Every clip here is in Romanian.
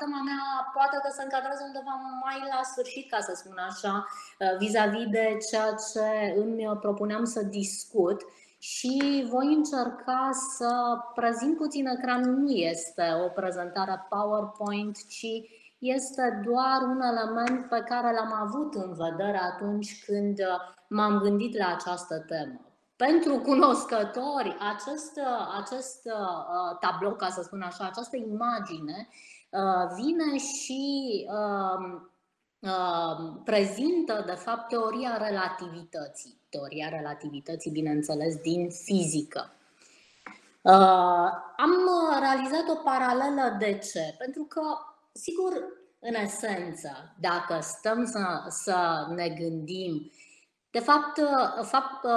tema mea poate că se încadrează undeva mai la sfârșit, ca să spun așa, uh, vis-a-vis de ceea ce îmi propuneam să discut și voi încerca să prezint puțin ecran. Nu este o prezentare PowerPoint, ci este doar un element pe care l-am avut în vedere atunci când m-am gândit la această temă. Pentru cunoscători, acest, acest uh, tablou, ca să spun așa, această imagine uh, vine și um, um, prezintă, de fapt, teoria relativității. Teoria relativității, bineînțeles, din fizică. Uh, am realizat o paralelă de ce? Pentru că, sigur, în esență, dacă stăm să, să ne gândim de fapt, uh, fapt, uh,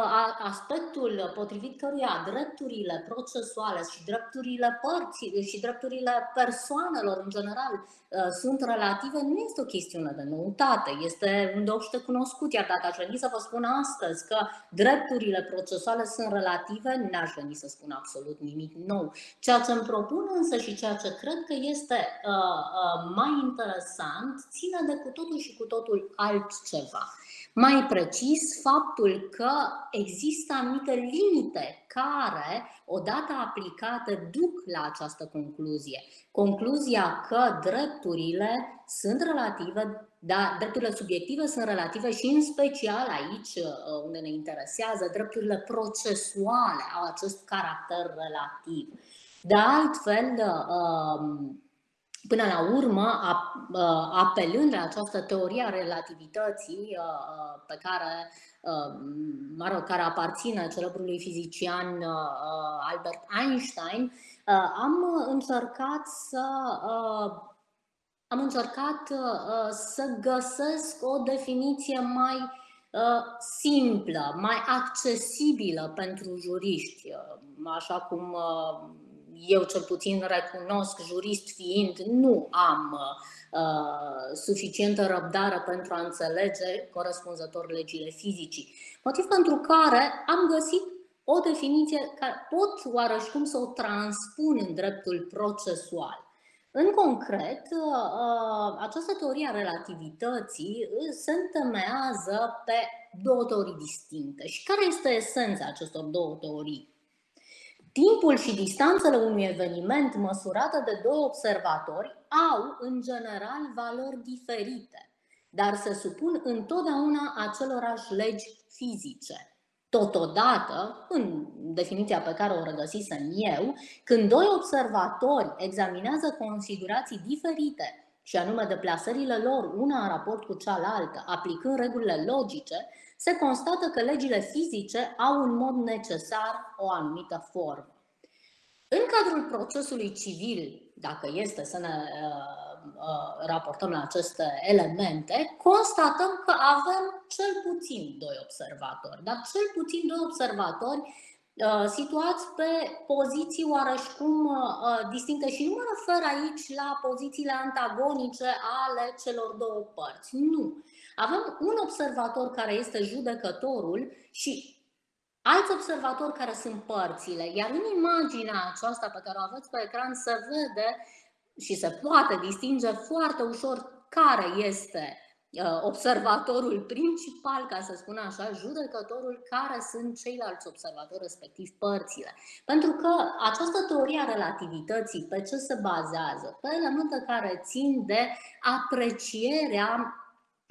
aspectul potrivit căruia drepturile procesuale și drepturile părții și drepturile persoanelor în general uh, sunt relative nu este o chestiune de noutate, este un deopște cunoscut, iar dacă aș veni să vă spun astăzi că drepturile procesuale sunt relative, n-aș veni să spun absolut nimic nou. Ceea ce îmi propun însă și ceea ce cred că este uh, uh, mai interesant ține de cu totul și cu totul altceva. Mai precis, faptul că există anumite limite care, odată aplicate, duc la această concluzie. Concluzia că drepturile sunt relative, da, drepturile subiective sunt relative și în special aici uh, unde ne interesează, drepturile procesuale au acest caracter relativ. De altfel, uh, Până la urmă, apelând la această teorie a relativității pe care, mă rog, care aparține celebrului fizician Albert Einstein, am încercat să am încercat să găsesc o definiție mai simplă, mai accesibilă pentru juriști, așa cum eu cel puțin recunosc, jurist fiind, nu am uh, suficientă răbdare pentru a înțelege corespunzător legile fizicii. Motiv pentru care am găsit o definiție care pot oareșcum să o transpun în dreptul procesual. În concret, uh, această teorie a relativității se întemeiază pe două teorii distincte. Și care este esența acestor două teorii? Timpul și distanțele unui eveniment măsurate de doi observatori au, în general, valori diferite, dar se supun întotdeauna acelorași legi fizice. Totodată, în definiția pe care o regăsisem eu, când doi observatori examinează configurații diferite, și anume deplasările lor una în raport cu cealaltă, aplicând regulile logice, se constată că legile fizice au în mod necesar o anumită formă. În cadrul procesului civil, dacă este să ne uh, uh, raportăm la aceste elemente, constatăm că avem cel puțin doi observatori, dar cel puțin doi observatori uh, situați pe poziții oareșcum distincte și nu mă refer aici la pozițiile antagonice ale celor două părți. Nu. Avem un observator care este judecătorul și alți observatori care sunt părțile. Iar în imaginea aceasta pe care o aveți pe ecran se vede și se poate distinge foarte ușor care este uh, observatorul principal, ca să spun așa, judecătorul, care sunt ceilalți observatori, respectiv părțile. Pentru că această teorie a relativității, pe ce se bazează? Pe elemente care țin de aprecierea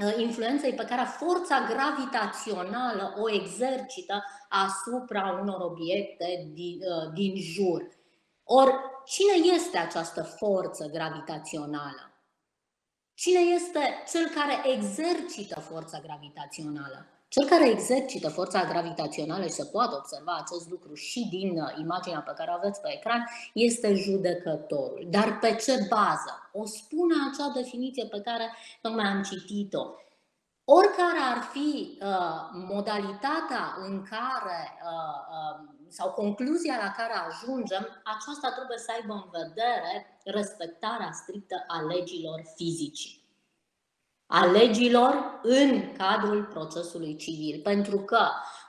Uh, influenței pe care forța gravitațională o exercită asupra unor obiecte din, uh, din jur. Ori, cine este această forță gravitațională? Cine este cel care exercită forța gravitațională? Cel care exercită forța gravitațională și se poate observa acest lucru și din uh, imaginea pe care o aveți pe ecran, este judecătorul. Dar pe ce bază? O spune acea definiție pe care tocmai am citit-o. Oricare ar fi uh, modalitatea în care uh, uh, sau concluzia la care ajungem, aceasta trebuie să aibă în vedere respectarea strictă a legilor fizicii a legilor în cadrul procesului civil. Pentru că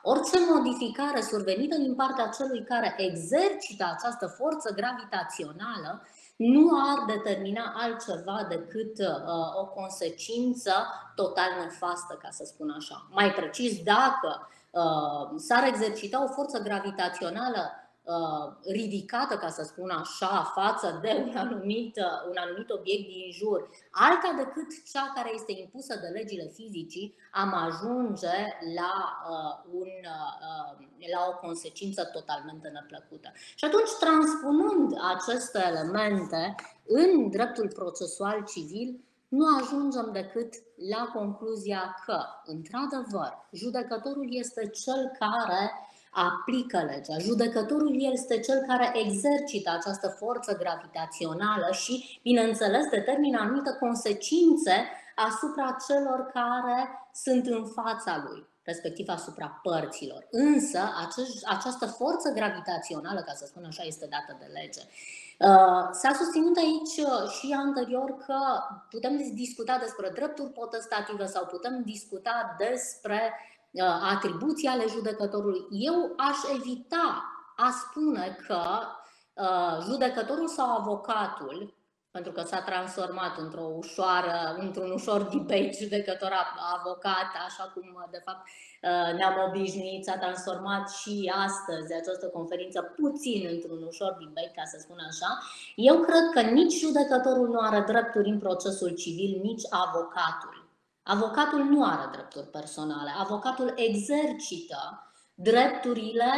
orice modificare survenită din partea celui care exercită această forță gravitațională nu ar determina altceva decât uh, o consecință total nefastă, ca să spun așa. Mai precis, dacă uh, s-ar exercita o forță gravitațională Uh, ridicată, ca să spun așa, față de un anumit, uh, un anumit obiect din jur, alta decât cea care este impusă de legile fizicii, am ajunge la, uh, un, uh, la o consecință totalmente neplăcută. Și atunci, transpunând aceste elemente în dreptul procesual civil, nu ajungem decât la concluzia că, într-adevăr, judecătorul este cel care aplică legea. Judecătorul este cel care exercită această forță gravitațională și, bineînțeles, determină anumite consecințe asupra celor care sunt în fața lui respectiv asupra părților. Însă, această forță gravitațională, ca să spun așa, este dată de lege. Uh, s-a susținut aici uh, și anterior că putem discuta despre drepturi potestative sau putem discuta despre Uh, atribuții ale judecătorului. Eu aș evita a spune că uh, judecătorul sau avocatul, pentru că s-a transformat într-o ușoară, într-un ușor debate judecător-avocat, așa cum de fapt uh, ne-am obișnuit, s-a transformat și astăzi această conferință puțin într-un ușor debate, ca să spun așa. Eu cred că nici judecătorul nu are drepturi în procesul civil, nici avocatul. Avocatul nu are drepturi personale. Avocatul exercită drepturile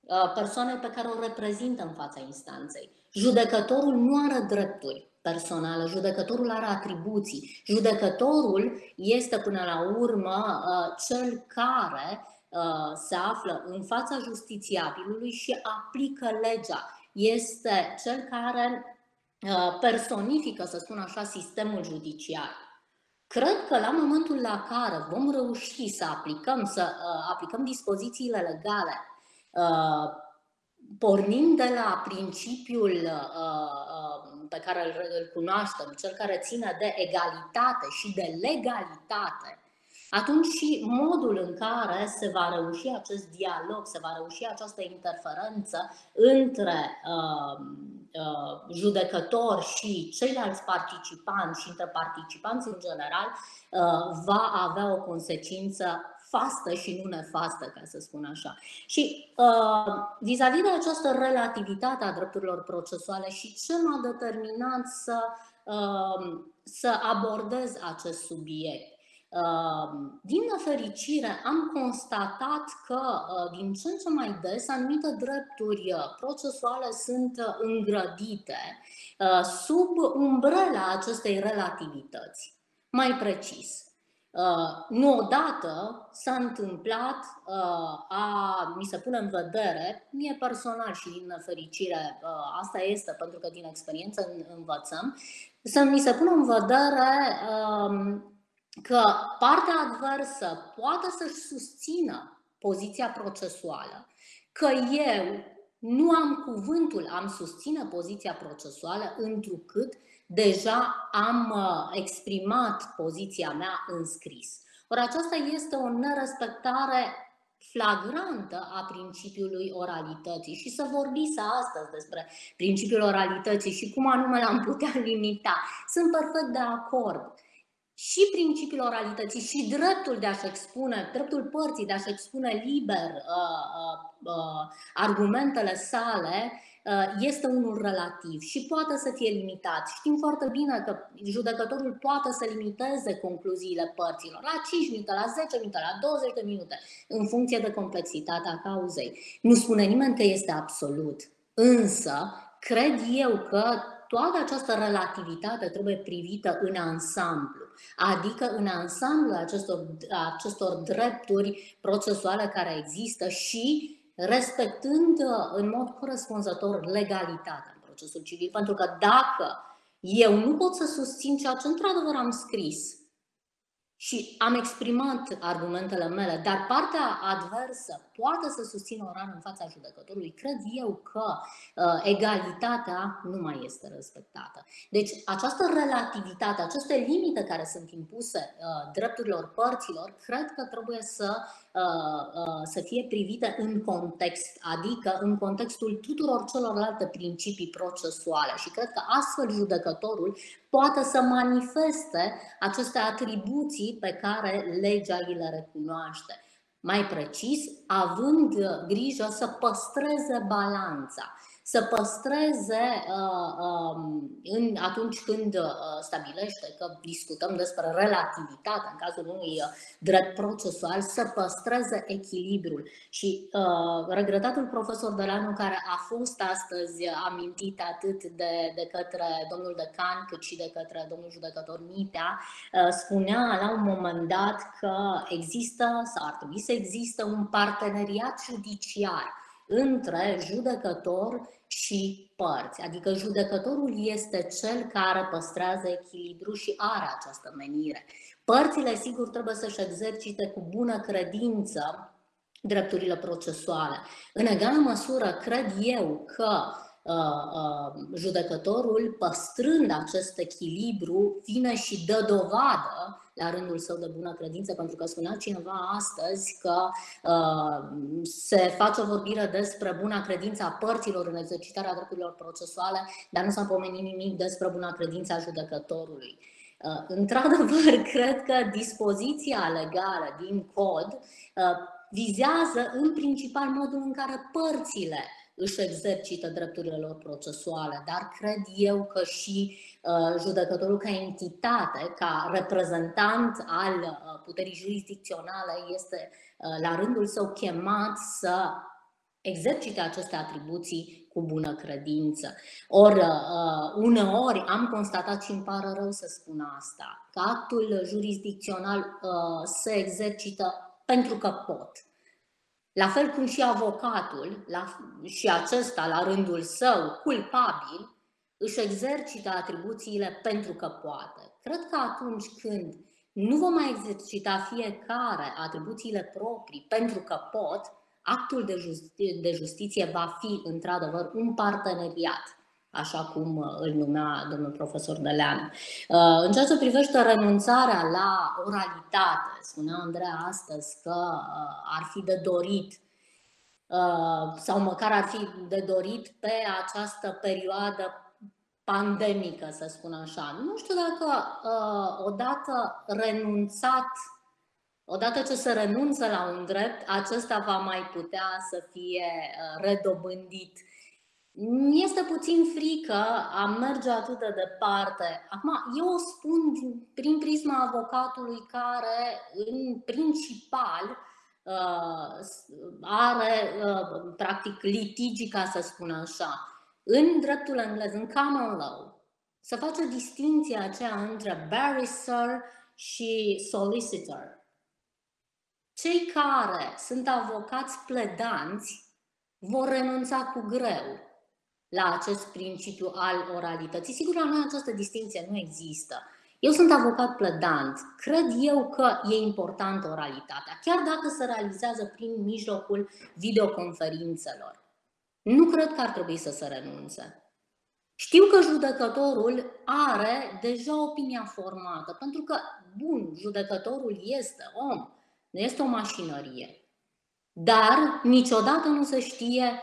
uh, persoanei pe care o reprezintă în fața instanței. Judecătorul nu are drepturi personale, judecătorul are atribuții. Judecătorul este până la urmă uh, cel care uh, se află în fața justițiabilului și aplică legea. Este cel care personifică, să spun așa, sistemul judiciar. Cred că la momentul la care vom reuși să aplicăm, să uh, aplicăm dispozițiile legale, uh, pornind de la principiul uh, uh, pe care îl, îl cunoaștem, cel care ține de egalitate și de legalitate, atunci și modul în care se va reuși acest dialog, se va reuși această interferență între uh, uh, judecători și ceilalți participanți și între participanți în general, uh, va avea o consecință fastă și nu nefastă, ca să spun așa. Și uh, vis-a-vis de această relativitate a drepturilor procesuale și ce m-a determinat să, uh, să abordez acest subiect. Din nefericire, am constatat că din ce în ce mai des anumite drepturi procesuale sunt îngrădite sub umbrela acestei relativități. Mai precis, nu odată s-a întâmplat a mi se pune în vedere, mie personal și din nefericire, asta este pentru că din experiență învățăm, să mi se pună în vedere că partea adversă poate să-și susțină poziția procesuală, că eu nu am cuvântul, am susține poziția procesuală, întrucât deja am uh, exprimat poziția mea în scris. Ori aceasta este o nerespectare flagrantă a principiului oralității și să vorbiți astăzi despre principiul oralității și cum anume l-am putea limita. Sunt perfect de acord și principiul oralității și dreptul de a-și expune, dreptul părții de a-și expune liber uh, uh, uh, argumentele sale uh, este unul relativ și poate să fie limitat. Știm foarte bine că judecătorul poate să limiteze concluziile părților la 5 minute, la 10 minute, la 20 de minute, în funcție de complexitatea cauzei. Nu spune nimeni că este absolut, însă cred eu că toată această relativitate trebuie privită în ansamblu, adică în ansamblu acestor, acestor drepturi procesuale care există și respectând în mod corespunzător legalitatea în procesul civil. Pentru că dacă eu nu pot să susțin ceea ce într-adevăr am scris, și am exprimat argumentele mele, dar partea adversă poate să susțină o rană în fața judecătorului, cred eu că uh, egalitatea nu mai este respectată. Deci această relativitate, aceste limite care sunt impuse uh, drepturilor părților, cred că trebuie să Uh, uh, să fie privite în context, adică în contextul tuturor celorlalte principii procesuale și cred că astfel judecătorul poate să manifeste aceste atribuții pe care legea îi le recunoaște. Mai precis, având grijă să păstreze balanța să păstreze uh, um, în, atunci când uh, stabilește că discutăm despre relativitate în cazul unui uh, drept procesual, să păstreze echilibrul. Și uh, regretatul profesor Delanu, care a fost astăzi amintit atât de, de către domnul decan cât și de către domnul judecător Mitea, uh, spunea la un moment dat că există sau ar trebui să existe un parteneriat judiciar între judecător și părți. Adică judecătorul este cel care păstrează echilibru și are această menire. Părțile, sigur, trebuie să-și exercite cu bună credință drepturile procesuale. În egală măsură, cred eu că uh, uh, judecătorul, păstrând acest echilibru, vine și dă dovadă la rândul său de bună credință, pentru că spunea cineva astăzi că uh, se face vorbire despre buna credință a părților în exercitarea drepturilor procesuale, dar nu s-a pomenit nimic despre buna credință a judecătorului. Uh, într-adevăr, cred că dispoziția legală din cod uh, vizează în principal modul în care părțile își exercită drepturile lor procesuale, dar cred eu că și uh, judecătorul ca entitate, ca reprezentant al uh, puterii jurisdicționale este uh, la rândul său chemat să exercite aceste atribuții cu bună credință. Ori, uneori am constatat și îmi pare rău să spun asta, că actul jurisdicțional se exercită pentru că pot la fel cum și avocatul, la, și acesta la rândul său, culpabil, își exercită atribuțiile pentru că poate. Cred că atunci când nu vom mai exercita fiecare atribuțiile proprii pentru că pot, actul de, justi- de justiție va fi într-adevăr un parteneriat așa cum uh, îl numea domnul profesor Deleanu. Uh, în ceea ce privește renunțarea la oralitate, spunea Andreea astăzi că uh, ar fi de dorit sau măcar ar fi de dorit pe această perioadă pandemică, să spun așa. Nu știu dacă odată renunțat, odată ce se renunță la un drept, acesta va mai putea să fie redobândit mi-este puțin frică a merge atât de departe. Acum, eu o spun prin prisma avocatului care, în principal, uh, are, uh, practic, litigi, ca să spun așa. În dreptul englez, în common law, se face distinția aceea între barrister și solicitor. Cei care sunt avocați pledanți vor renunța cu greu la acest principiu al oralității. Sigur, la noi această distinție nu există. Eu sunt avocat plădant. Cred eu că e importantă oralitatea, chiar dacă se realizează prin mijlocul videoconferințelor. Nu cred că ar trebui să se renunțe. Știu că judecătorul are deja opinia formată, pentru că, bun, judecătorul este om, nu este o mașinărie. Dar niciodată nu se știe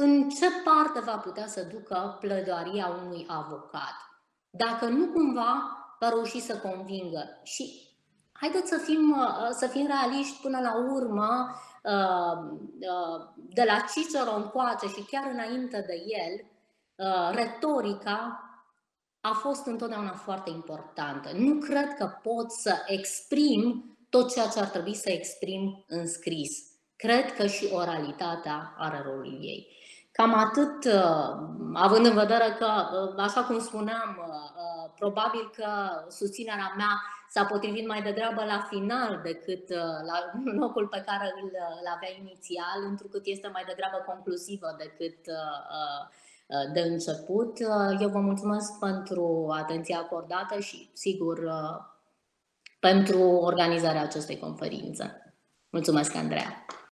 în ce parte va putea să ducă plădoaria unui avocat. Dacă nu cumva va reuși să convingă. Și haideți să fim, uh, să fim realiști până la urmă, uh, uh, de la Cicero încoace și chiar înainte de el, retorica a fost întotdeauna foarte importantă. Nu cred că pot să exprim tot ceea ce ar trebui să exprim în scris. Cred că și oralitatea are rolul ei. Cam atât, uh, având în vedere că, uh, așa cum spuneam, uh, probabil că susținerea mea s-a potrivit mai degrabă la final decât la locul pe care îl, îl avea inițial, întrucât este mai degrabă conclusivă decât de început. Eu vă mulțumesc pentru atenția acordată și, sigur, pentru organizarea acestei conferințe. Mulțumesc, Andreea!